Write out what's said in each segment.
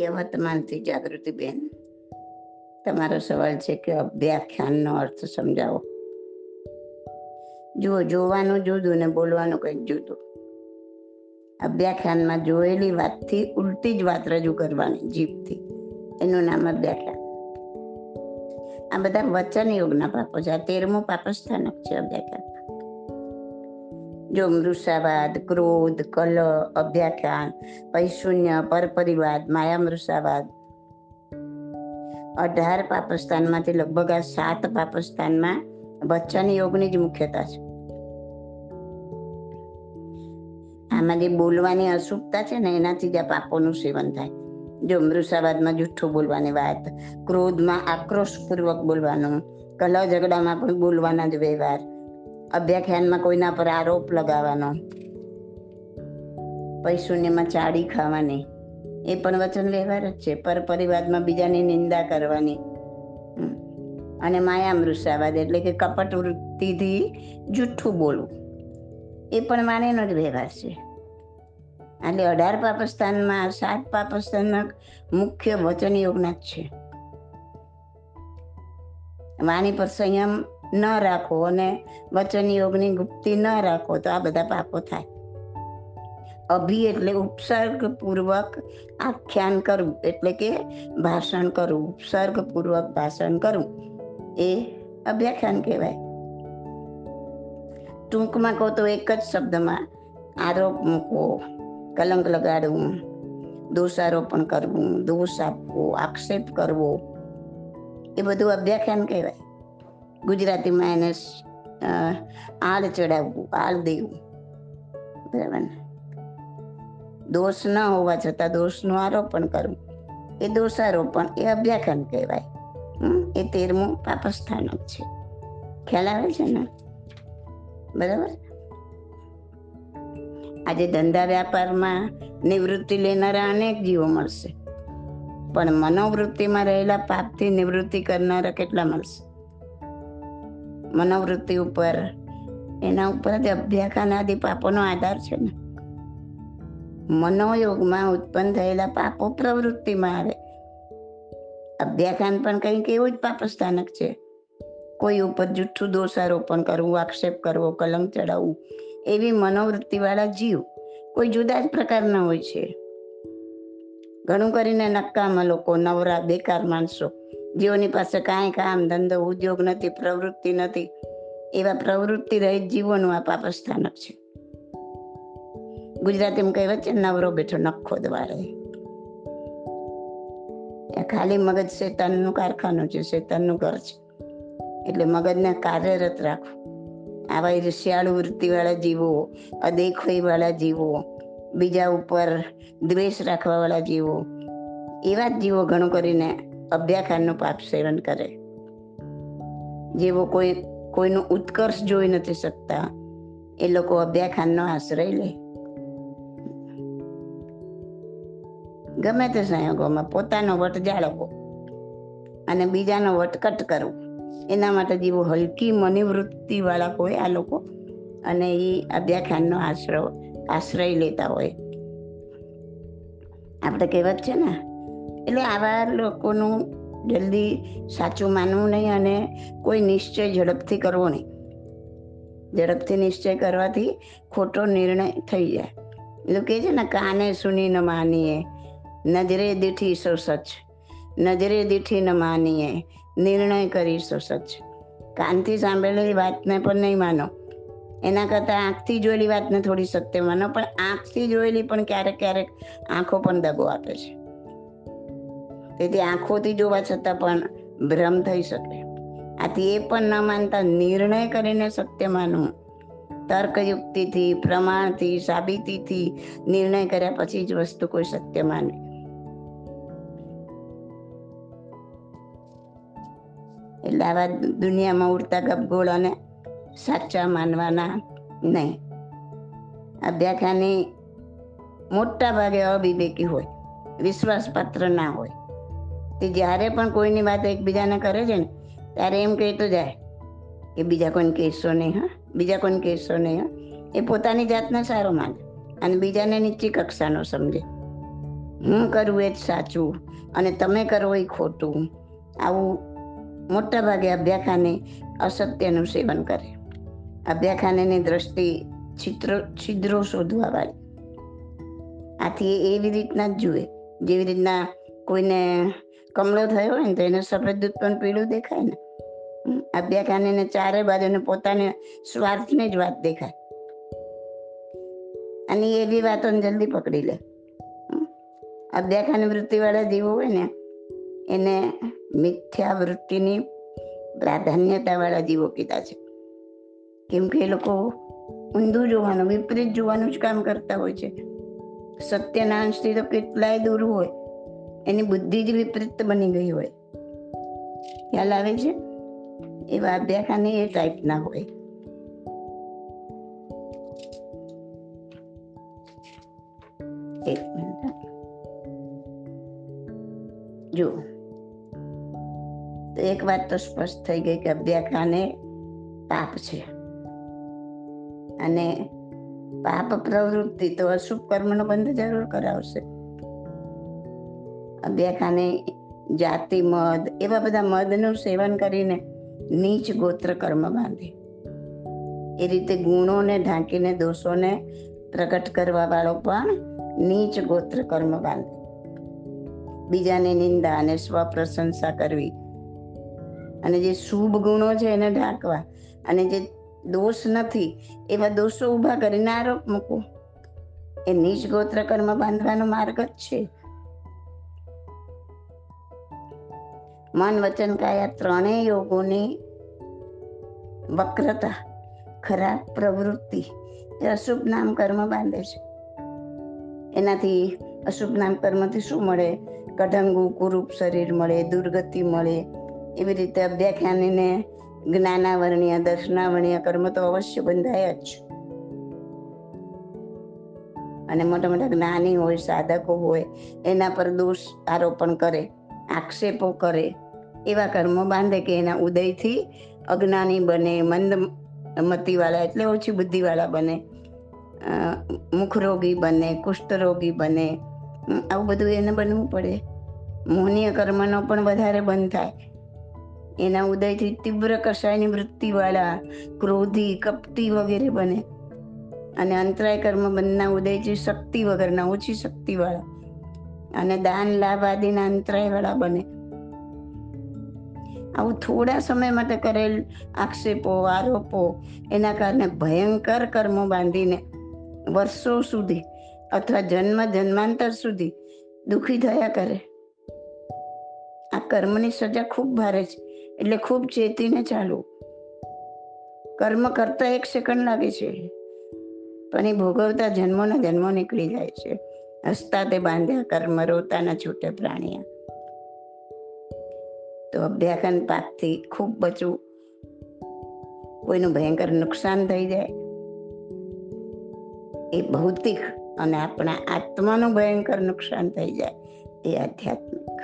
યવતમાનથી જાગૃતિબેન તમારો સવાલ છે કે અભ્યાખ્યાનનો અર્થ સમજાવો. જુઓ, જોવાનું જુદું ને બોલવાનું કંઈક જુદું. અભ્યાખ્યાનમાં જોયેલી વાતથી ઉલટી જ વાત રજૂ કરવાની, જીભથી. એનું નામ અભ્યાખ્યાન આ બધા વચન યોગના પાપો છે. આ તેરમું પાપસ્થાનક છે અભ્યાખ્યાન જો મૃષાવાદ, ક્રોધ કલ અભ્યાખ્યાન, પૈશૂન્ય, પરપરિવાદ માયા મૃષાવાદ અઢાર પાપસ્થાનમાંથી લગભગ આ સાત પાપસ્થાનમાં વચન યોગની જ મુખ્યતા છે. આમાં જે બોલવાની અશુભતા છે ને, એનાથી જ આ પાપોનું સેવન થાય. જો મૃષાવાદમાં જુઠ્ઠું બોલવાની વાત, ક્રોધમાં આક્રોશપૂર્વક બોલવાનું, કલહ ઝઘડામાં પણ બોલવાના જ વ્યવહાર અભ્યાખ્યાનમાં કોઈના પર આરોપ લગાવવાનો. પૈશુન્યમાં ચાડી ખાવાની. એ પણ વચન વ્યવહાર જ છે. પર પરિવારમાં બીજાની નિંદા કરવાની. અને માયા મૃષાવાદ એટલે કે કપટ વૃત્તિથી જુઠ્ઠું બોલવું. એ પણ માનેનો જ વ્યવહાર છે. એટલે અઢાર પાપસ્થાનમાં, સાત પાપસ્થાનના મુખ્ય વચન યોગના જ છે. વાણી પર સંયમ ન રાખો અને વચન યોગની ગુપ્તી ન રાખો તો આ બધા પાપો થાય. અભિ એટલે ઉપસર્ગ પૂર્વક આખ્યાન કરવું, એટલે કે ભાષણ કરવું ઉપસર્ગ પૂર્વક ભાષણ કરવું, એ અભ્યાખ્યાન કહેવાય. ટૂંકમાં કહો તો એક જ શબ્દમાં આરોપ મૂકવો, કલંક લગાડવું, દોષારોપણ કરવું, દોષ આપવો, આક્ષેપ કરવો, એ બધું અભ્યાખ્યાન કહેવાય. ગુજરાતીમાં એને આળ ચડાવવું આળ દેવું બરાબર દોષ ન હોવા છતાં દોષનું આરોપણ કરવું એ દોષારોપણ એ અભ્યાખ્યાન કહેવાય એ તેરમું પાપસ્થાનક છે ખ્યાલ આવે છે ને બરાબર આજે ધંધા વ્યાપારમાં નિવૃત્તિ લેનારા અનેક જીવો મળશે પણ મનોવૃત્તિમાં રહેલા પાપથી નિવૃત્તિ કરનારા કેટલા મળશે મનોવૃત્તિ ઉપર એના ઉપર જ અભ્યાખાન આદિ પાપોનો આધાર છે ને. મનોયોગમાં ઉત્પન્ન થયેલા પાપો પ્રવૃત્તિમાં આવે. અભ્યાખાન પણ કંઈક એવું જ પાપસ્થાનક છે. કોઈ ઉપર જુઠ્ઠું દોષારોપણ કરવું, આક્ષેપ કરવો, કલંક ચડાવવું, એવી મનોવૃત્તિવાળા જીવ કોઈ જુદા જ પ્રકારના હોય છે. ઘણું કરીને નકામા લોકો, નવરા, બેકાર માણસો જેઓની પાસે કાંઈ કામ, ધંધો, ઉદ્યોગ નથી, પ્રવૃત્તિ નથી, એવા પ્રવૃત્તિ રહિત જીવોનું આ પાપસ્થાનક છે. ગુજરાતીમાં કહેવત છે નવરો બેઠો, નખો દ્વારે ખાલી મગજ શેતાનનું કારખાનું છે, શેતાનનું ઘર છે. એટલે મગજને કાર્યરત રાખવું. આવા ઈર્ષ્યાળુ વૃત્તિવાળા જીવો અદેખોઈવાળા જીવો, બીજા ઉપર દ્વેષ રાખવાવાળા જીવો, એવા જ જીવો ઘણું કરીને અભ્યાખાનનું પાપ સેવન કરે. જેવો કોઈ, કોઈનો ઉત્કર્ષ જોઈ નથી શકતા, એ લોકો અભ્યાખાનનો આશ્રય લે. ગમે તે સંયોગોમાં પોતાનો વટ જાળવવો અને બીજાનો વટકટ કરવો. એના માટે જેવો હલકી મનોવૃત્તિ વાળા હોય આ લોકો અને એ અભ્યાખ્યાનનો આશ્રય આશ્રય લેતા હોય. આપણે કહેવત છે ને એટલે આવા લોકોનું જલ્દી સાચું માનવું નહીં અને કોઈ નિશ્ચય ઝડપથી કરવો નહીં. ઝડપથી નિશ્ચય કરવાથી ખોટો નિર્ણય થઈ જાય. એટલે કહે છે ને, કાને સુની ન માનીએ, નજરે દીઠી સો સચ, નજરે દીઠી ન માનીએ, નિર્ણય કરી સો સચ. કાનથી સાંભળેલી વાતને પણ નહીં માનો. એના કરતાં આંખથી જોયેલી વાતને થોડી સત્ય માનો, પણ આંખથી જોયેલી પણ ક્યારેક ક્યારેક આંખો પણ દગો આપે છે. તેથી આંખોથી જોવા છતાં પણ ભ્રમ થઈ શકે. આથી એ પણ ન માનતા નિર્ણય કરીને સત્ય માનવું. તર્કયુક્તિથી, પ્રમાણથી, સાબિતીથી નિર્ણય કર્યા પછી જ વસ્તુ કોઈ સત્ય માને. એટલે આવા દુનિયામાં ઉડતા ગપગોળાને સાચા માનવાના નહીં. અભ્યાખ્યાની મોટા ભાગે અવિવેકી હોય, વિશ્વાસપાત્ર ના હોય. તે જ્યારે પણ કોઈની વાત એકબીજાને કરે છે ને, ત્યારે એમ કહેતો જાય કે બીજા કોઈને કહેશો નહીં, હા? બીજા કોઈને કહેશો નહીં, હા? એ પોતાની જાતને સારો માને અને બીજાને નીચી કક્ષાનો સમજે. હું કરું એ જ સાચું અને તમે કરો એ ખોટું. આવું મોટા ભાગે અભ્યાખાને અસત્યનું સેવન કરે. અભ્યાખાનેની દ્રષ્ટિ છિદ્રો છિદ્રો શોધવા વાળી. આથી એવી રીતના જ જુએ, જેવી રીતના કોઈને કમળો થયો હોય ને તો એને સફેદ દૂધ પણ પીળું દેખાય ને. અભ્યાખાને ચારે બાજુને પોતાને સ્વાર્થની જ વાત દેખાય. અને એવી વાતોને જલ્દી પકડી લે. અભ્યાખાની વૃત્તિવાળા જીવો હોય ને, એને મિથ્યા વૃત્તિની પ્રાધાન્યતાવાળા જીવો કીધા છે. કેમ કે એ લોકો ઊંધું જોવાનું, વિપરીત જોવાનું જ કામ કરતા હોય છે. સત્યના અંશથી તો કેટલાય દૂર હોય એની બુદ્ધિ જ વિપરીત બની ગઈ હોય. ખ્યાલ આવે છે? એવા અભ્યાખાને એ ટાઈપના હોય. એક જો. તો એક વાત તો સ્પષ્ટ થઈ ગઈ કે અભ્યાખાને પાપ છે. અને પાપ પ્રવૃત્તિ તો અશુભ કર્મનો બંધ જરૂર કરાવશે. અભ્યાખાને જાતિ મદ, એવા બધા મદનું સેવન કરીને નીચ ગોત્ર કર્મ બાંધે. એ રીતે ગુણોને ઢાંકીને, દોષોને પ્રગટ કરવા વાળો પણ નીચ ગોત્ર કર્મ બાંધે. બીજાની નિંદા અને સ્વપ્રશંસા કરવી અને જે શુભ ગુણો છે એને ઢાંકવા અને જે દોષ નથી, એવા દોષો ઊભા કરીને આરોપ મૂકો એ નીચ ગોત્ર કર્મ બાંધવાનો માર્ગ જ છે. મન વચન કાયા ત્રણેય યોગોની વક્રતા ખરાબ પ્રવૃત્તિ, એ અશુભ નામ કર્મ બાંધે છે. એનાથી અશુભ નામ કર્મથી શું મળે? કઢંગુ, કુરૂપ શરીર મળે, દુર્ગતિ મળે. એવી રીતે અભ્યાખ્યાનીને જ્ઞાનાવરણીય, દર્શનાવરણીય કર્મ તો અવશ્ય બંધાય જ. અને મોટા મોટા જ્ઞાની હોય, સાધકો હોય, એના પર દોષ આરોપણ કરે. આક્ષેપો કરે. એવા કર્મો બાંધે કે એના ઉદયથી અજ્ઞાની બને, મંદ મતીવાળા એટલે ઓછી બુદ્ધિવાળા બને મુખરોગી બને, કુષ્ઠરોગી બને આવું બધું એને બનવું પડે. મોહનીય કર્મનો પણ વધારે બંધ થાય. એના ઉદયથી તીવ્ર કષાયની વૃત્તિવાળા, ક્રોધી, કપટી વગેરે બને. અને અંતરાય કર્મ બંધના ઉદયથી શક્તિ વગરના ઓછી શક્તિવાળા. અને દાન લાભ આદિના અંતરાયવાળા બને. આવું થોડા સમય માટે કરેલ આક્ષેપો, આરોપો, એના કારણે ભયંકર કર્મો બાંધીને વર્ષો સુધી અથવા જન્મ જન્માંતર સુધી દુઃખી થયા કરે. આ કર્મની સજા ખૂબ ભારે છે, એટલે ખૂબ ચેતીને ચાલવું. કર્મ કરતા એક સેકન્ડ લાગે છે, પણ એ ભોગવતા જન્મોના જન્મો નીકળી જાય છે. હસતા તે બાંધ્યા, કર્મ રોતાના છૂટે પ્રાણીયા તો અભ્યાકન પાકથી ખૂબ બચવું કોઈનું ભયંકર નુકસાન થઈ જાય એ ભૌતિક અને આપણા આત્માનું ભયંકર નુકસાન થઈ જાય, એ આધ્યાત્મિક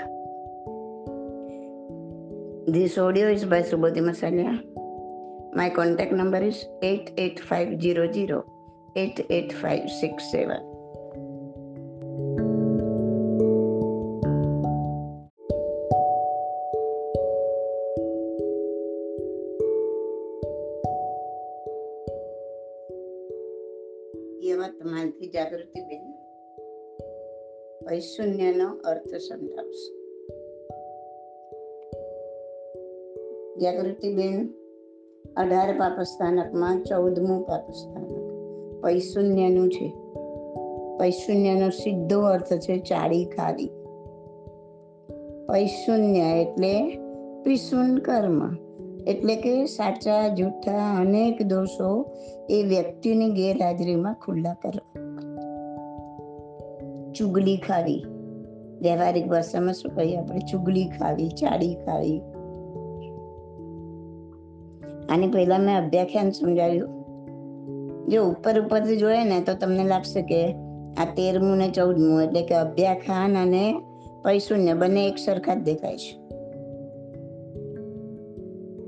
This audio is by Subodhi Masalia. My contact number is 88500 88567. યવતમાલથી વૈશૂન્યનો અર્થ સમજાવશે. જાગૃતિબેન અઢાર પાપસ્થાનકમાં ચૌદમું પાપસ્થાનક. પૈશૂન્યનું છે. પૈશૂન્યનો સીધો અર્થ છે ચાળી ખારી પૈશૂન્ય એટલે પિશુન કર્મ. એટલે કે સાચા, જૂઠા અનેક દોષો એ વ્યક્તિની ગેરહાજરીમાં ખુલ્લા કરવા. ચુગલી ખાવી. વ્યવહારિક ભાષામાં શું કહીએ આપણે? ચુગલી ખાવી ચાડી ખાવી. આની પહેલા મેં અભ્યાખ્યાન સમજાવ્યું. જો ઉપર ઉપરથી જોઈએ ને તો તમને લાગશે કે આ તેરમું ને ચૌદમું એટલે કે અભ્યાખ્યાન અને પૈસુન્ય બંને એક સરખા જ દેખાય છે.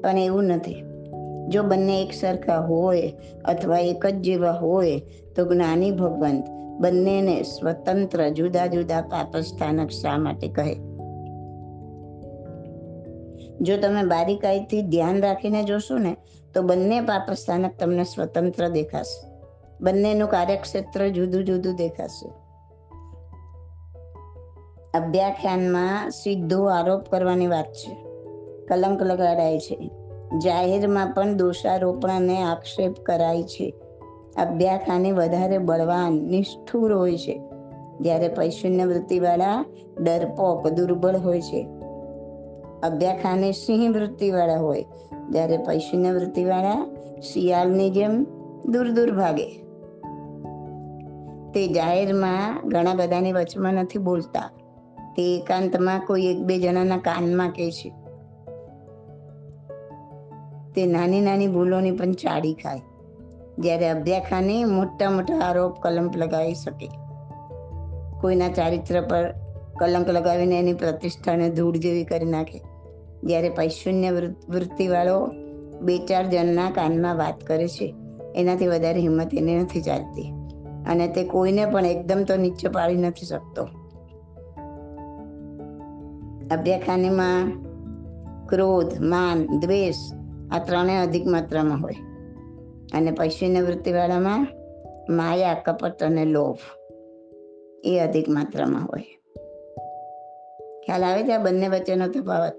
પણ એવું નથી. જો બંને એક સરખા હોય અથવા એક જ જેવા હોય તો જ્ઞાની ભગવંત બંનેને સ્વતંત્ર જુદા જુદા પાપસ્થાનક શા માટે કહે? જો તમે બારીકાઈથી ધ્યાન રાખીને જોશો ને, તો બંને પાપસ્થાનક તમને સ્વતંત્ર દેખાશે. બંનેનું કાર્યક્ષેત્ર જુદું જુદું દેખાશે. અભ્યાખ્યાનમાં સીધો આરોપ કરવાની વાત છે. કલંક લગાડાય છે. જાહેરમાં પણ દોષારોપણને આક્ષેપ કરાય છે. અભ્યાખાની વધારે બળવાન, નિષ્ઠુર હોય છે. જ્યારે પૈશુન્ય વૃત્તિવાળા ડરપોક, દુર્બળ હોય છે. અભ્યાખાને સિંહ વૃત્તિવાળા હોય. જ્યારે પૈશુન્ય વૃત્તિવાળા શિયાળની જેમ દૂર દૂર ભાગે. તે જાહેરમાં ઘણા બધાની વચમાં નથી બોલતા. તે એકાંતમાં કોઈ એક બે જણાના કાનમાં કહે છે. તે નાની નાની ભૂલોની પણ ચાડી ખાય. જ્યારે અભ્યાખાને મોટા મોટા આરોપ કલંક લગાવી શકે. કોઈના ચારિત્ર પર કલંક લગાવીને એની પ્રતિષ્ઠાને ધૂળ જેવી કરી નાખે. જ્યારે પૈશુન્ય વૃત્તિવાળો બે ચાર જણના કાનમાં વાત કરે છે, એનાથી વધારે હિંમત એને નથી ચાલતી. અને તે કોઈને પણ એકદમ તો નીચે પાડી નથી શકતો. અભ્યાખાનીમાં ક્રોધ, માન, દ્વેષ આ ત્રણેય અધિક માત્રામાં હોય. અને પૈશુન્ય વૃત્તિવાળામાં માયા, કપટ અને લોભ એ અધિક માત્રામાં હોય. ખ્યાલ આવે છે આ બંને વચ્ચેનો તફાવત?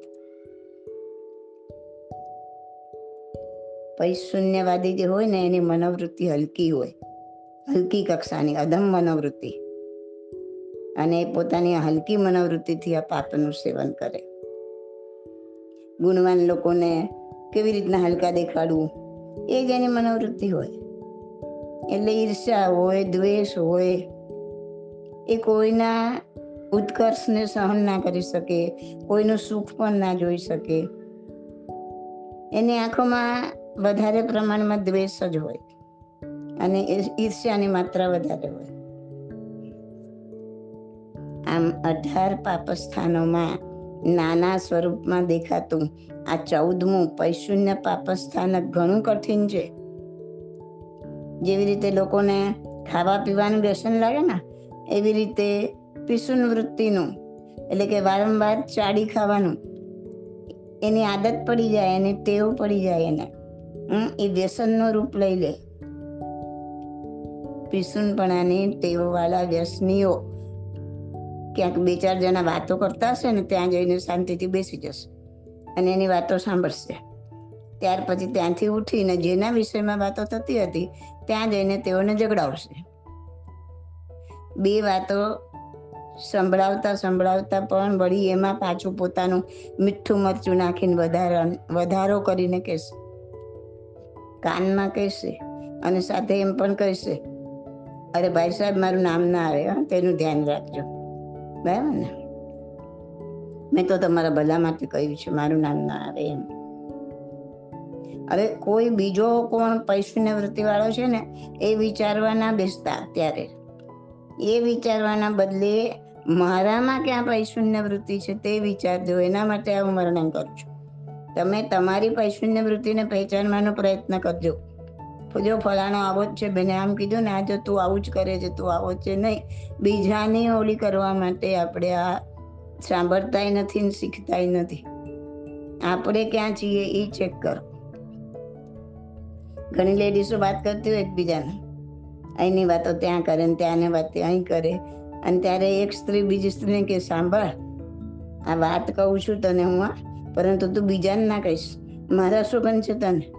પૈશુન્યવાદી જે હોય ને એની મનોવૃત્તિ હલકી હોય. હલકી કક્ષાની, અધમ મનોવૃત્તિ. અને એ પોતાની હલકી મનોવૃત્તિથી આ પાપનું સેવન કરે. ગુણવાન લોકોને કેવી રીતના હલકા દેખાડવું? એ જ એની મનોવૃત્તિ હોય એટલે ઈર્ષા હોય દ્વેષ હોય એ કોઈના ઉત્કર્ષને સહન ના કરી શકે કોઈનું સુખ પણ ના જોઈ શકે એની આંખોમાં વધારે પ્રમાણમાં દ્વેષ જ હોય અને ઈર્ષ્યાની માત્રા વધારે હોય આમ અઢાર પાપસ્થાનોમાં નાના સ્વરૂપમાં દેખાતું આ ચૌદમું પૈશુન્ય પાપસ્થાનક ઘણું કઠિન છે. જેવી રીતે લોકોને ખાવા પીવાનું વ્યસન લાગે ને, એવી રીતે પીસુન વૃત્તિનું, એટલે કે વારંવાર ચાડી ખાવાનું, એની આદત પડી જાય, એની ટેવ પડી જાય એને. એ વ્યસનનો રૂપ લઈ લે. પીસુનપણાની ટેવવાળા વ્યસનીઓ ક્યાંક બે, ચાર જણા વાતો કરતા હશે ને, ત્યાં જઈને શાંતિથી બેસી જશે. અને એની વાતો સાંભળશે. ત્યાર પછી ત્યાંથી ઉઠીને જેના વિષયમાં વાતો થતી હતી, ત્યાં જઈને તેઓને ઝઘડાવશે. બે વાતો સંભળાવતા સંભળાવતા પણ વળી એમાં પાછું પોતાનું મીઠું મરચું નાખીને વધારા, વધારો કરીને કહેશે. કાનમાં કહેશે અને સાથે એમ પણ કહેશે, અરે ભાઈ સાહેબ, મારું નામ ના આવે, હા, તેનું ધ્યાન રાખજો. બરાબર ને? મેં તો તમારા ભલા માટે કહ્યું છે, મારું નામ ના આવે એમ. હવે કોઈ બીજો કોણ પૈશુન્ય વૃત્તિવાળો છે ને, એ વિચારવાના બેસતા ત્યારે. એ વિચારવાના બદલે મારામાં ક્યાં પૈશુન્ય વૃત્તિ છે તે વિચારજો એના માટે હું વર્ણન કરું છું. તમે તમારી પૈશુન્ય વૃત્તિને પહેચાનવાનો પ્રયત્ન કરજો. જો ફલાણો આવો જ છે. બેને આમ કીધું, ને આ જો તું આવું જ કરે છે, તું આવો છે. નહીં, બીજાની ઓલી કરવા માટે આપણે આ સાંભળતાય નથી ને શીખતાય નથી. આપણે ક્યાં છીએ એ ચેક કરો. ઘણી લેડીઝો વાત કરતી હોય એકબીજાને. અહીંની વાતો ત્યાં કરે ને ત્યાંની વાત અહીં કરે. અને ત્યારે એક સ્ત્રી બીજી સ્ત્રીને કે, સાંભળ, આ વાત કહું છું તને હું આ પરંતુ તું બીજાને ના કહીશ. મારા શું છે તને?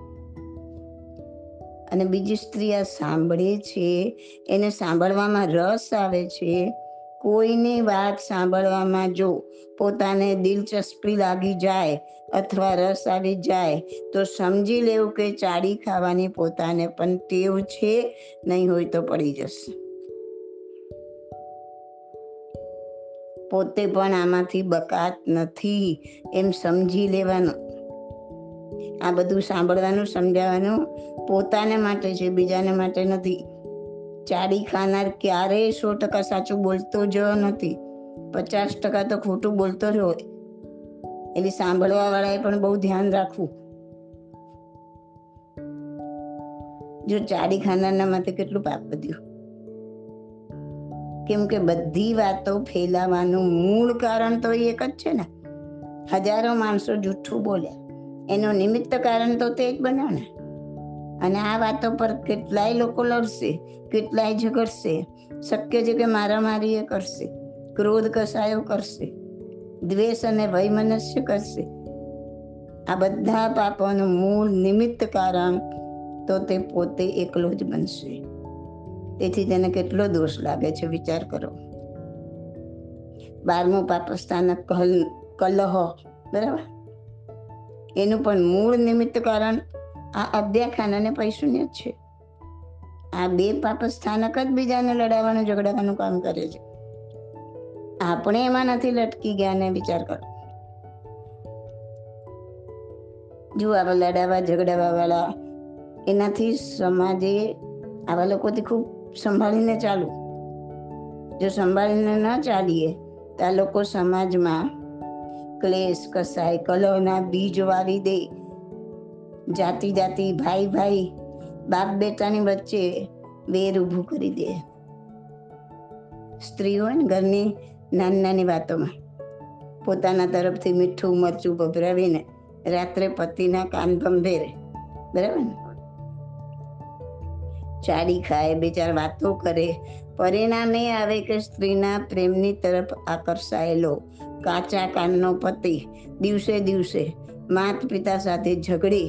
અને બીજી સ્ત્રી આ સાંભળે છે, એને સાંભળવામાં રસ આવે છે. કોઈની વાત સાંભળવામાં જો પોતાને દિલચસ્પી લાગી જાય અથવા રસ આવી જાય, તો સમજી લેવું કે ચાડી ખાવાની પોતાને પણ ટેવ છે, નહીં હોય તો પડી જશે. પોતે પણ આમાંથી બકાત નથી એમ સમજી લેવાનું. આ બધું સાંભળવાનું, સમજાવવાનું પોતાને માટે છે, બીજાને માટે નથી. ચાડી ખાનાર ક્યારેય સો ટકા સાચું બોલતો જ નથી. પચાસ ટકા તો ખોટું બોલતો જ હોય. એટલે સાંભળવા વાળાએ પણ બહુ ધ્યાન રાખવું. જો ચાડી ખાનારના માટે કેટલું પાપ બધ્યું કેમ કે બધી વાતો ફેલાવાનું મૂળ કારણ તો એક જ છે ને. હજારો માણસો જૂઠું બોલ્યા. એનું નિમિત્ત કારણ તો તે જ બન્યો ને. અને આ વાતો પર કેટલાય લોકો લડશે, કેટલાય ઝઘડશે, શક્ય છે કે મારામારી એ કરશે, ક્રોધ કસાયો કરશે, દ્વેષ અને વૈમનસ્ય કરશે. આ બધા પાપોનું મૂળ નિમિત્ત કારણ તો તે પોતે એકલો જ બનશે. તેથી તેને કેટલો દોષ લાગે છે વિચાર કરો. બારમું પાપસ્થાનક કલ, કલહ, બરાબર? એનું પણ મૂળ નિમિત્ત કારણ આ અભ્યાખ્યાન અને પૈશુન્ય છે. આ બે પાપસ્થાનક જ બીજાને લડાવવાનું, ઝઘડાવાનું કામ કરે છે. આપણે એમાં નથી લટકી ગયા ને વિચાર કરો. જો આવા લડાવા ઝઘડાવા વાળા એનાથી સમાજે આવા લોકોથી ખૂબ સંભાળીને ચાલુ જો સંભાળીને ન ચાલીએ, તો આ લોકો સમાજમાં ક્લેશ કસાય કલહના બીજ વાવી દે. જાતિ જાતિ, ભાઈ ભાઈ, બાપ બેટાની વચ્ચે વેર ઊભું કરી દે. સ્ત્રી ને ઘરની નાની નાની વાતોમાં પોતાના તરફથી મીઠું મરચું ભભરાવીને રાત્રે પતિના કાન ભંભેરે બરાબર ને? ચાડી ખાય, બે ચાર વાતો કરે પરિણામે આવે કે સ્ત્રીના પ્રેમની તરફ આકર્ષાયેલો કાચા કાનનો પતિ દિવસે દિવસે માત પિતા સાથે ઝઘડી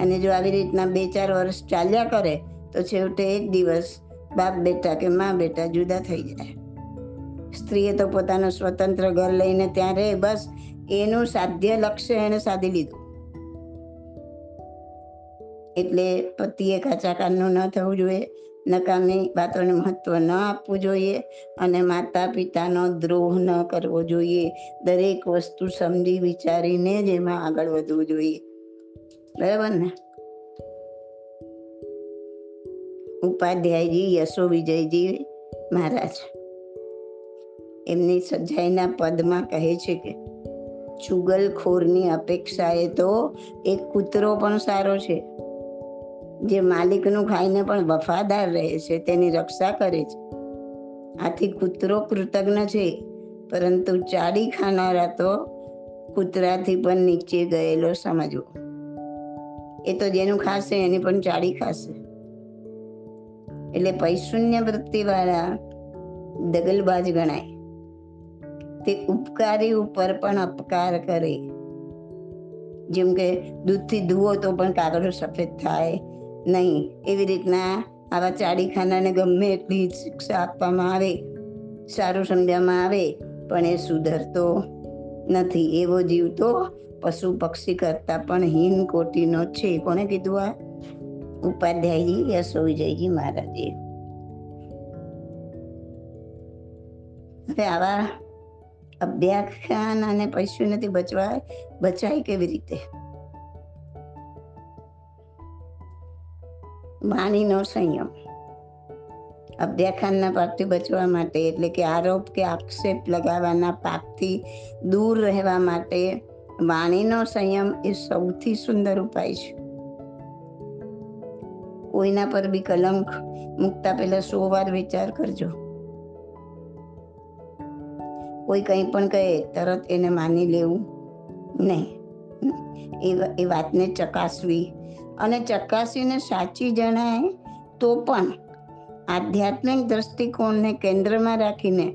અને જો આવી રીતના બે ચાર વર્ષ ચાલ્યા કરે, તો છેવટે એક દિવસ બાપ બેટા કે મા બેટા જુદા થઈ જાય. સ્ત્રીએ તો પોતાનું સ્વતંત્ર ઘર લઈને ત્યાં રહે, બસ એનું સાધ્ય લક્ષ્ય એને સાધી લીધું. એટલે પતિએ કાચા કાનનું ન થવું જોઈએ નકામી વાતોને મહત્વ ન આપવું જોઈએ અને માતા પિતાનો દ્રોહ ન કરવો જોઈએ. દરેક વસ્તુ સમજી વિચારીને જ એમાં આગળ વધવું જોઈએ. બરાબર ને? ઉપાધ્યાયજી, યશો વિજયજી મહારાજ. એમની સજાઈના પદમાં કહે છે કે, ચુગલખોરની અપેક્ષાએ તો એક કૂતરો પણ સારો છે. જે માલિકનું ખાઈને પણ વફાદાર રહે છે, તેની રક્ષા કરે છે. આથી કૂતરો કૃતજ્ઞ છે, પરંતુ ચાડી ખાનારા તો કૂતરાથી પણ નીચે ગયેલો સમજવો. એ તો જેનું ખાશે, એની પણ ચાડી ખાશે. એટલે પૈશુન્ય વૃત્તિવાળા દગલબાજ ગણાય. તે ઉપકારી ઉપર પણ અપકાર કરે. જેમ કે દૂધથી ધુવો તો પણ કાગળો સફેદ થાય નહીં, એવી રીતના આવા ચાડીખાનાને ગમે એટલી શિક્ષા આપવામાં આવે, સારું સમજવામાં આવે, પણ એ સુધરતો નથી. એવો જીવ તો પશુ પક્ષી કરતા પણ હીન કોટીનો છે. કોને કીધું આ? ઉપાધ્યાયજી યશો વિજયજી મહારાજે. હવે આવા અભ્યાખ્યાન અને પૈસુનેથી બચવા બચાય કેવી રીતે? વાણીનો સંયમ. અભ્યાખાનના પાપથી બચવા માટે, એટલે કે આરોપ કે આક્ષેપ લગાવવાના પાપથી દૂર રહેવા માટે, વાણીનો સંયમ એ સૌથી સુંદર ઉપાય છે. કોઈના પર બી કલંક મૂકતા પહેલા સો વાર વિચાર કરજો. કોઈ કંઈ પણ કહે, તરત એને માની લેવું નહીં. એ વાતને ચકાસવી અને ચકાસીને સાચી જણાય તો પણ આધ્યાત્મિક દ્રષ્ટિકોણને કેન્દ્રમાં રાખીને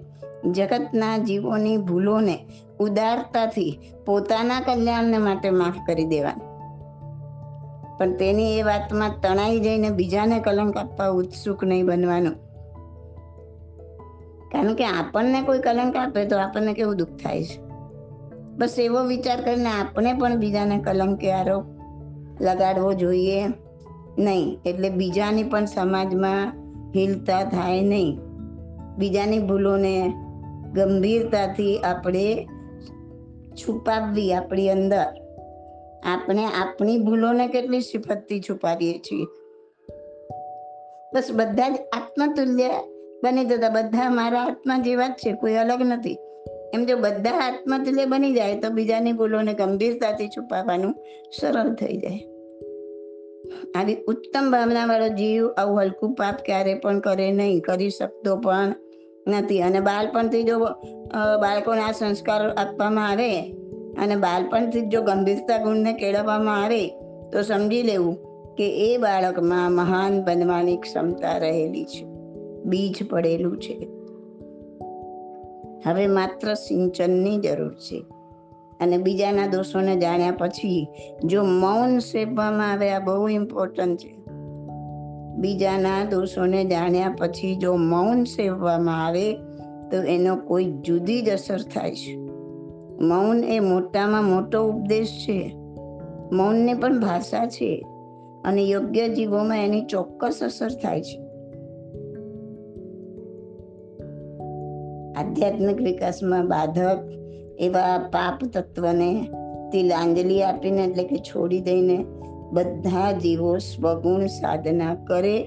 જગતના જીવોની ભૂલોને ઉદારતાથી પોતાના કલ્યાણને માટે માફ કરી દેવાની. પણ તેની એ વાતમાં તણાઈ જઈને બીજાને કલંક આપવા ઉત્સુક નહીં બનવાનું. કારણ કે આપણને કોઈ કલંક આપે તો આપણને કેવું દુઃખ થાય છે? બસ એવો વિચાર કરીને આપણે પણ બીજાને કલંકે આરોપ લગાડવો જોઈએ. નહીં, એટલે બીજાની પણ સમાજમાં હિલતા થાય નહીં. બીજાની ભૂલોને ગંભીરતાથી આપણે છુપાવવી આપણી અંદર. આપણે આપણી ભૂલોને કેટલી સિફતથી છુપાવીએ છીએ. બસ બધા જ આત્મતુલ્ય બની જતા, બધા મારા આત્મા જેવા જ છે, કોઈ અલગ નથી. એમ જો બધા આત્મતુલ્ય બની જાય તો બીજાની ભૂલોને ગંભીરતાથી છુપાવવાનું સરળ થઈ જાય. આવી ઉત્તમ ભાવના વાળો જીવ આવું હલકું પાપ ક્યારે પણ કરે નહીં, કરી શકતો પણ નથી. અને બાળપણથી જો બાળકોને આ સંસ્કાર આપવામાં આવે અને બાળપણથી જો ગંભીરતા ગુણને કેળવવામાં આવે, તો સમજી લેવું કે એ બાળકમાં મહાન બનવાની ક્ષમતા રહેલી છે. બીજ પડેલું છે. હવે માત્ર સિંચનની જરૂર છે. અને બીજાના દોષોને જાણ્યા પછી જો મૌન સેવવામાં આવે, આ બહુ ઇમ્પોર્ટન્ટ છે. બીજાના દોષોને જાણ્યા પછી જો મૌન સેવવામાં આવે, તો એનો કોઈ જુદી જ અસર થાય છે. મૌન એ મોટામાં મોટો ઉપદેશ છે. મૌનની પણ ભાષા છે અને યોગ્ય જીવોમાં એની ચોક્કસ અસર થાય છે. આધ્યાત્મિક વિકાસમાં બાધક એવા પાપ તત્વને તિલાંજલિ આપીને એટલે કે છોડી દઈને બધા જીવો સ્વગુણ સાધના કરે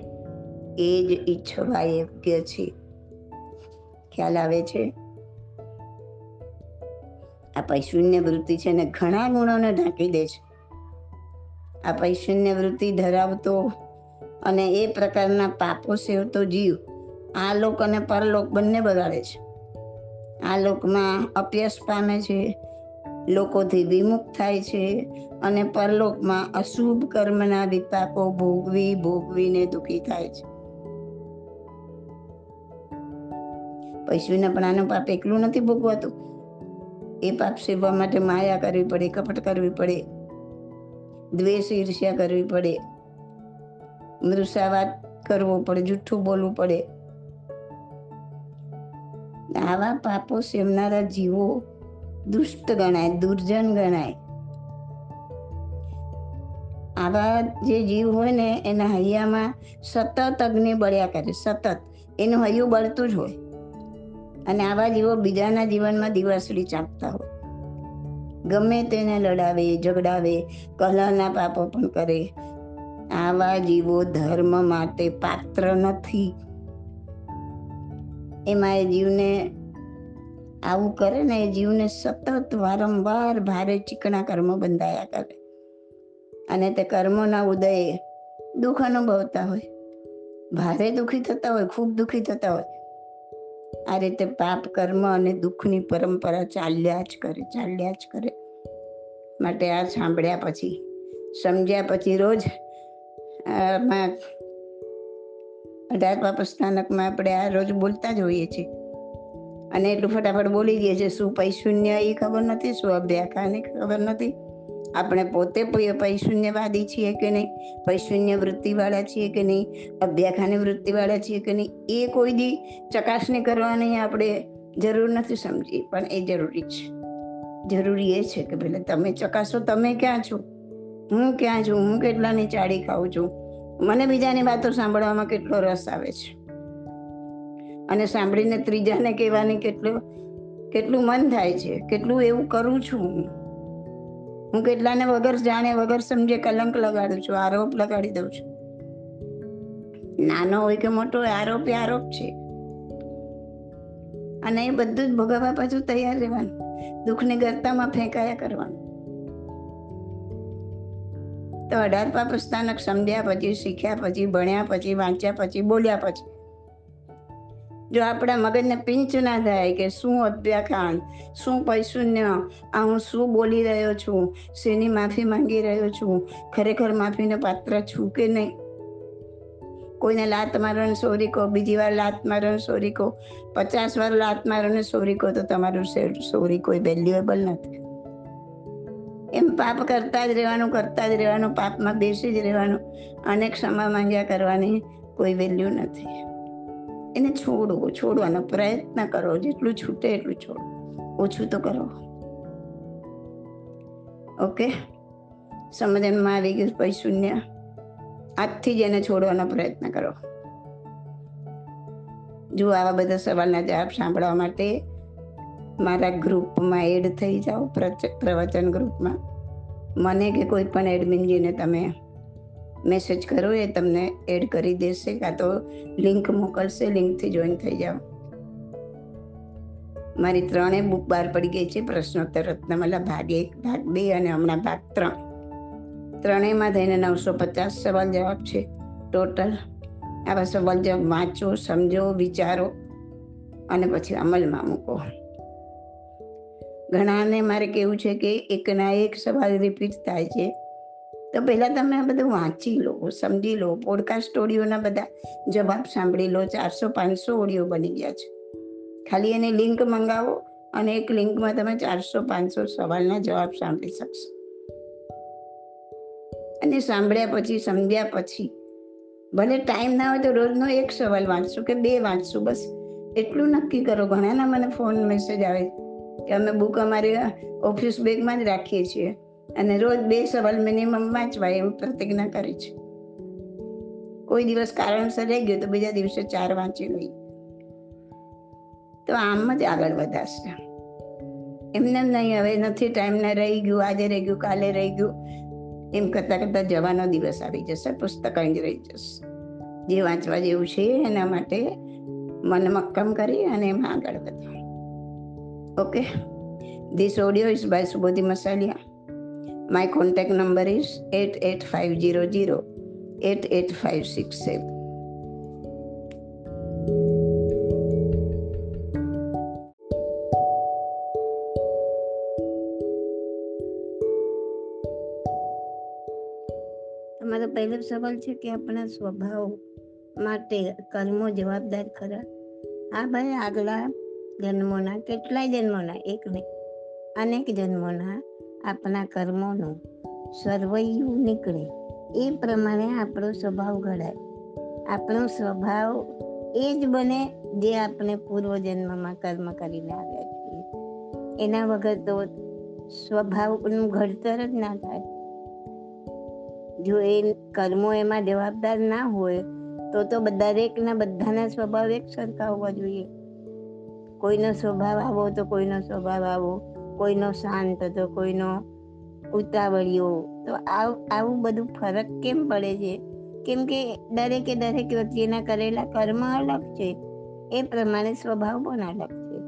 એ જ ઈચ્છવા યોગ્ય છે. ખ્યાલ આવે છે? આ પૈશુન્ય વૃત્તિ છે ને ઘણા ગુણોને ઢાંકી દે છે. આ પૈશુન્ય વૃત્તિ ધરાવતો અને એ પ્રકારના પાપો સેવતો જીવ, આ લોક અને પરલોક બંને બગાડે છે. આ લોકમાં અપયશ પામે છે, લોકોથી વિમુખ થાય છે અને પરલોકમાં અશુભ કર્મના વિપાકો ભોગવી, ભોગવીને દુઃખી થાય છે. પૈસુના પણ આનું પાપ એકલું નથી ભોગવાતું. એ પાપ સેવવા માટે માયા કરવી પડે, કપટ કરવી પડે, દ્વેષ ઈર્ષ્યા કરવી પડે મૃષાવાદ કરવો પડે જૂઠું બોલવું પડે આવા પાપો સેવનારા જીવો દુષ્ટ ગણાય, દુર્જન ગણાય. આવા જે જીવ હોય ને, એના હૈયામાં સતત અગ્નિ બળ્યા કરે, સતત. એનું હૈયું બળતું જ હોય. અને આવા જીવો બીજાના જીવનમાં દિવાસળી ચાંપતા હોય. ગમે તેને લડાવે, ઝઘડાવે, કલહના પાપો પણ કરે. આવા જીવો ધર્મ માટે પાત્ર નથી. એમાં એ જીવને આવું કરે ને, એ જીવને સતત વારંવાર ભારે ચીકણા કર્મો બંધાયા કરે. અને તે કર્મોના ઉદયે દુઃખ અનુભવતા હોય. ભારે દુઃખી થતા હોય, ખૂબ દુઃખી થતા હોય. આ રીતે પાપ કર્મ અને દુઃખની પરંપરા ચાલ્યા જ કરે, ચાલ્યા જ કરે. માટે આ સાંભળ્યા પછી, સમજ્યા પછી રોજ આમાં અઢાર પાપ સ્થાનકમાં આપણે આ રોજ બોલતા જ હોઈએ છીએ. અને એટલું ફટાફટ બોલી દઈએ છીએ, શું પૈશૂન્ય એ ખબર નથી? શું અભ્યાખાની ખબર નથી? આપણે પોતે પૈશૂન્યવાદી છીએ કે નહીં? પૈશૂન્ય વૃત્તિવાળા છીએ કે નહીં? અભ્યાખાની વૃત્તિવાળા છીએ કે નહીં? એ કોઈ દી ચકાસણી કરવાની આપણે જરૂર નથી સમજી પણ એ જરૂરી છે. જરૂરી એ છે કે ભલે તમે ચકાસો, તમે ક્યાં છો? હું ક્યાં છું? હું કેટલાની ચાડી ખાઉં છું? મને બીજાની વાતો સાંભળવામાં કેટલો રસ આવે છે. અને સાંભળીને ત્રીજાને કહેવાની કેટલું કેટલું મન થાય છે, કેટલું એવું કરું છું હું. કેટલાને વગર જાણે, વગર સમજે કલંક લગાડું છું, આરોપ લગાડી દઉં છું. નાનો હોય કે મોટો હોય, આરોપ એ આરોપ છે. અને એ બધું જ ભોગવવા પાછું તૈયાર રહેવાનું. દુઃખની ગરતામાં ફેંકાયા કરવાનું. તો અઢાર સ્થાનક સમજ્યા પછી, શીખ્યા પછી, ભણ્યા પછી, વાંચ્યા પછી, બોલ્યા પછી. જો આપણા મગજને પિંચ ના થાય કે શું અભ્યાખાન, શું પૈશુન્ય, આ હું શું બોલી રહ્યો છું, શેની માફી માંગી રહ્યો છું, ખરેખર માફીનો પાત્ર છું કે નહીં? કોઈને લાત મારવાની સોરી કહો બીજી વાર લાત મારવાની સોરી કહો પચાસ વાર લાત મારવાની સોરી કહો તો તમારું સોરી કોઈ વેલ્યુએબલ નથી. એમ પાપ કરતા જ રહેવાનું, કરતા જ રહેવાનું, પાપમાં બેસી જ રહેવાનું, અને ક્ષમા માંગ્યા કરવાની કોઈ વેલ્યુ નથી. એને છોડવું છોડવાનો પ્રયત્ન કરો, જેટલું છૂટે એટલું છોડો. ઓછું તો કરો. ઓકે? સમજણમાં આવી ગયું પછી શૂન્ય. આજથી જ એને છોડવાનો પ્રયત્ન કરો. જો આવા બધા સવાલના જવાબ સાંભળવા માટે મારા ગ્રુપમાં એડ થઈ જાઓ પ્રવચન ગ્રુપમાં. મને કે કોઈ પણ એડમિનજીને તમે મેસેજ કરો, એ તમને એડ કરી દેશે, કાં તો લિંક મોકલશે, લિંકથી જોઈન થઈ જાઓ. મારી ત્રણેય બુક બહાર પડી ગઈ છે, પ્રશ્નોત્તર રત્નમાલા, ભાગ એક, ભાગ બે અને હમણાં ભાગ ત્રણ. ત્રણેયમાં થઈને નવસો પચાસ સવાલ જવાબ છે. ટોટલ આવા સવાલ જવાબ વાંચો, સમજો, વિચારો અને પછી અમલમાં મૂકો. ઘણાને મારે કેવું છે કે એકના એક સવાલ રિપીટ થાય છે. તો પહેલાં તમે આ બધું વાંચી લો, સમજી લો પોડકાસ્ટ ઓડિયોના બધા જવાબ સાંભળી લો, ચારસો, પાંચસો ઓડિયો બની ગયા છે. ખાલી એની લિંક મંગાવો અને એક લિંકમાં તમે ચારસો, પાંચસો સવાલના જવાબ સાંભળી શકશો. અને સાંભળ્યા પછી, સમજ્યા પછી, ભલે ટાઈમ ના હોય તો રોજનો એક સવાલ વાંચશું કે બે વાંચશું, બસ એટલું નક્કી કરો. ઘણાના મને ફોન મેસેજ આવે કે અમે બુક અમારી ઓફિસ બેગમાં જ રાખીએ છીએ. અને રોજ બે સવાલ મિનિમમ વાંચવાય એમ પ્રતિજ્ઞા કરી છે. કોઈ દિવસ કારણસર રહી ગયું તો બીજા દિવસે ચાર વાંચી લઈ તો આમ જ આગળ વધારશે. એમને નહીં, હવે નથી ટાઈમને રહી ગયું, આજે રહી ગયું, કાલે રહી ગયું. એમ કરતાં કરતાં જવાનો દિવસ આવી જશે, પુસ્તક જ રહી જશે. જે વાંચવા જેવું છે એના માટે મન મક્કમ કરી અને એમાં આગળ વધો. Okay this audio is by Subodhi Masaliya my contact number is eight eight five zero zero eight eight five six seven તમારો પહેલો સવાલ છે કે આપણા સ્વભાવ માટે કર્મો જવાબદાર ખરા? હા ભાઈ, આગલા જન્મોના, કેટલાય જન્મોના, એક નહીં, અનેક જન્મોના આપણા કર્મોનું સર્વૈયું નીકળે. એ પ્રમાણે આપણો સ્વભાવ ઘડાય. આપણો સ્વભાવ એ જ બને જે આપણે પૂર્વજન્મમાં કર્મ કરીને આવ્યા છીએ. એના વગર તો સ્વભાવનું ઘડતર જ ના થાય. જો એ કર્મો એમાં જવાબદાર ના હોય, તો તો દરેકના બધાના સ્વભાવ એક સરખા હોવા જોઈએ. કોઈનો સ્વભાવ આવો તો કોઈનો સ્વભાવ આવો, કોઈનો શાંત તો કોઈનો ઉતાવળિયો. તો આવું બધું ફરક કેમ પડે છે? કેમ કે દરેકે દરેક વ્યક્તિના કરેલા કર્મ અલગ છે. એ પ્રમાણે સ્વભાવ પણ અલગ છે.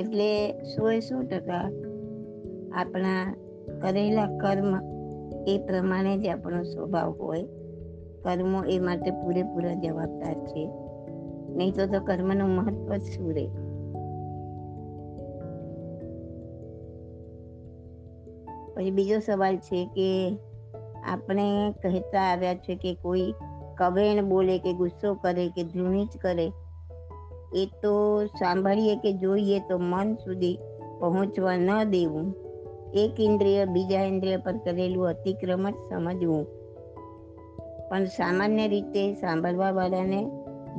એટલે સો એ સો ટકા આપણા કરેલા કર્મ એ પ્રમાણે જ આપણો સ્વભાવ હોય. કર્મો એ માટે પૂરેપૂરા જવાબદાર છે. નહીં તો કર્મનું મહત્વ જ શું રહે? પછી બીજો સવાલ છે કે આપણે કહેતા આવ્યા છે કે કોઈ કવેણ બોલે કે ગુસ્સો કરે કે ધૃણિત કરે, એ તો સાંભળીએ કે જોઈએ તો મન સુધી પહોંચવા ન દેવું. એક ઇન્દ્રિય બીજા ઇન્દ્રિય પર કરેલું અતિક્રમણ સમજવું. પણ સામાન્ય રીતે સાંભળવા વાળાને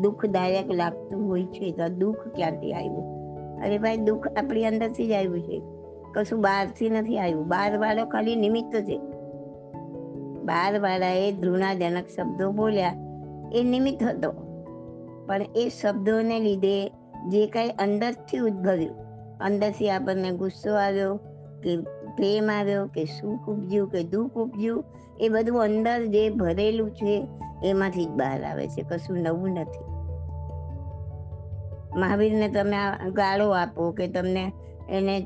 દુઃખદાયક લાગતું હોય છે તો દુઃખ ક્યાંથી આવ્યું? અરે ભાઈ, દુઃખ આપણી અંદરથી જ આવ્યું છે. કશું બહારથી નથી આવ્યું? બહાર વાળો ખાલી નિમિત્ત છે. બાર વાળાએ ધૃણાજનક શબ્દો બોલ્યા. એ નિમિત્ત હતો. પણ એ શબ્દોને લીધે જે કાંઈ અંદરથી ઉદ્ભવ્યું. અંદરથી આપણને ગુસ્સો આવ્યો કે પ્રેમ આવ્યો કે સુખ ઉપજ્યું કે દુઃખ ઉપજ્યું, એ બધું અંદર જે ભરેલું છે એમાંથી જ બહાર આવે છે. કશું નવું નથી. મહાવીરને તમે ગાળો આપો કે તમને એને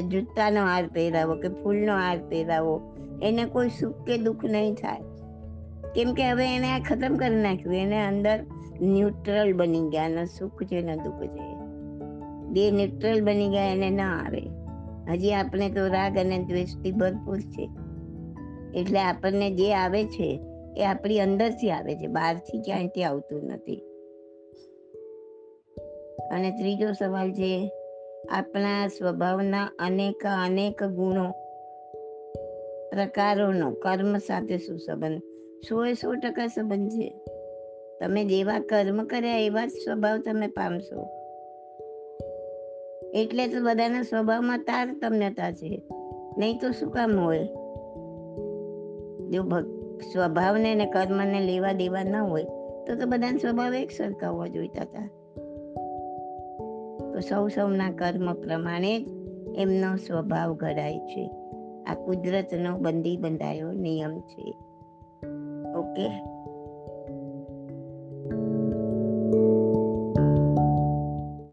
જૂતાનો હાર પહેરાવો કે ફૂલનો હાર પહેરાવો, એને કોઈ સુખ કે દુઃખ નહીં થાય. કેમ કે હવે એને આ ખતમ કરી નાખ્યું, એને અંદર ન્યુટ્રલ બની ગયા, ન સુખ છે, ન દુઃખ છે. બે ન્યુટ્રલ બની ગયા, એને ન આવે. હજી આપણે તો રાગ અને દ્વેષથી ભરપૂર છે. એટલે આપણને જે આવે છે, એ આપણી અંદરથી આવે છે, બહારથી ક્યાંયથી આવતું નથી. અને ત્રીજો સવાલ છે આપણા સ્વભાવના અનેક અનેક ગુણો, પ્રકારોનો કર્મ સાથે શું સંબંધ સો એ સો ટકા સંબંધ છે. તમે જેવા કર્મ કર્યા એવા જ સ્વભાવ તમે પામશો. એટલે તો બધાના સ્વભાવમાં તારતમ્યતા છે નહીં તો શું કામ હોય? જો સ્વભાવને ને કર્મને લેવા દેવા ન હોય, તો તો બધાના સ્વભાવ એક સરખા હોવા જોઈતા હતા. તો સૌ સૌના કર્મ પ્રમાણે જ એમનો સ્વભાવ ઘડાય છે. આ કુદરતનો બંદી બંધાયો નિયમ છે. ઓકે?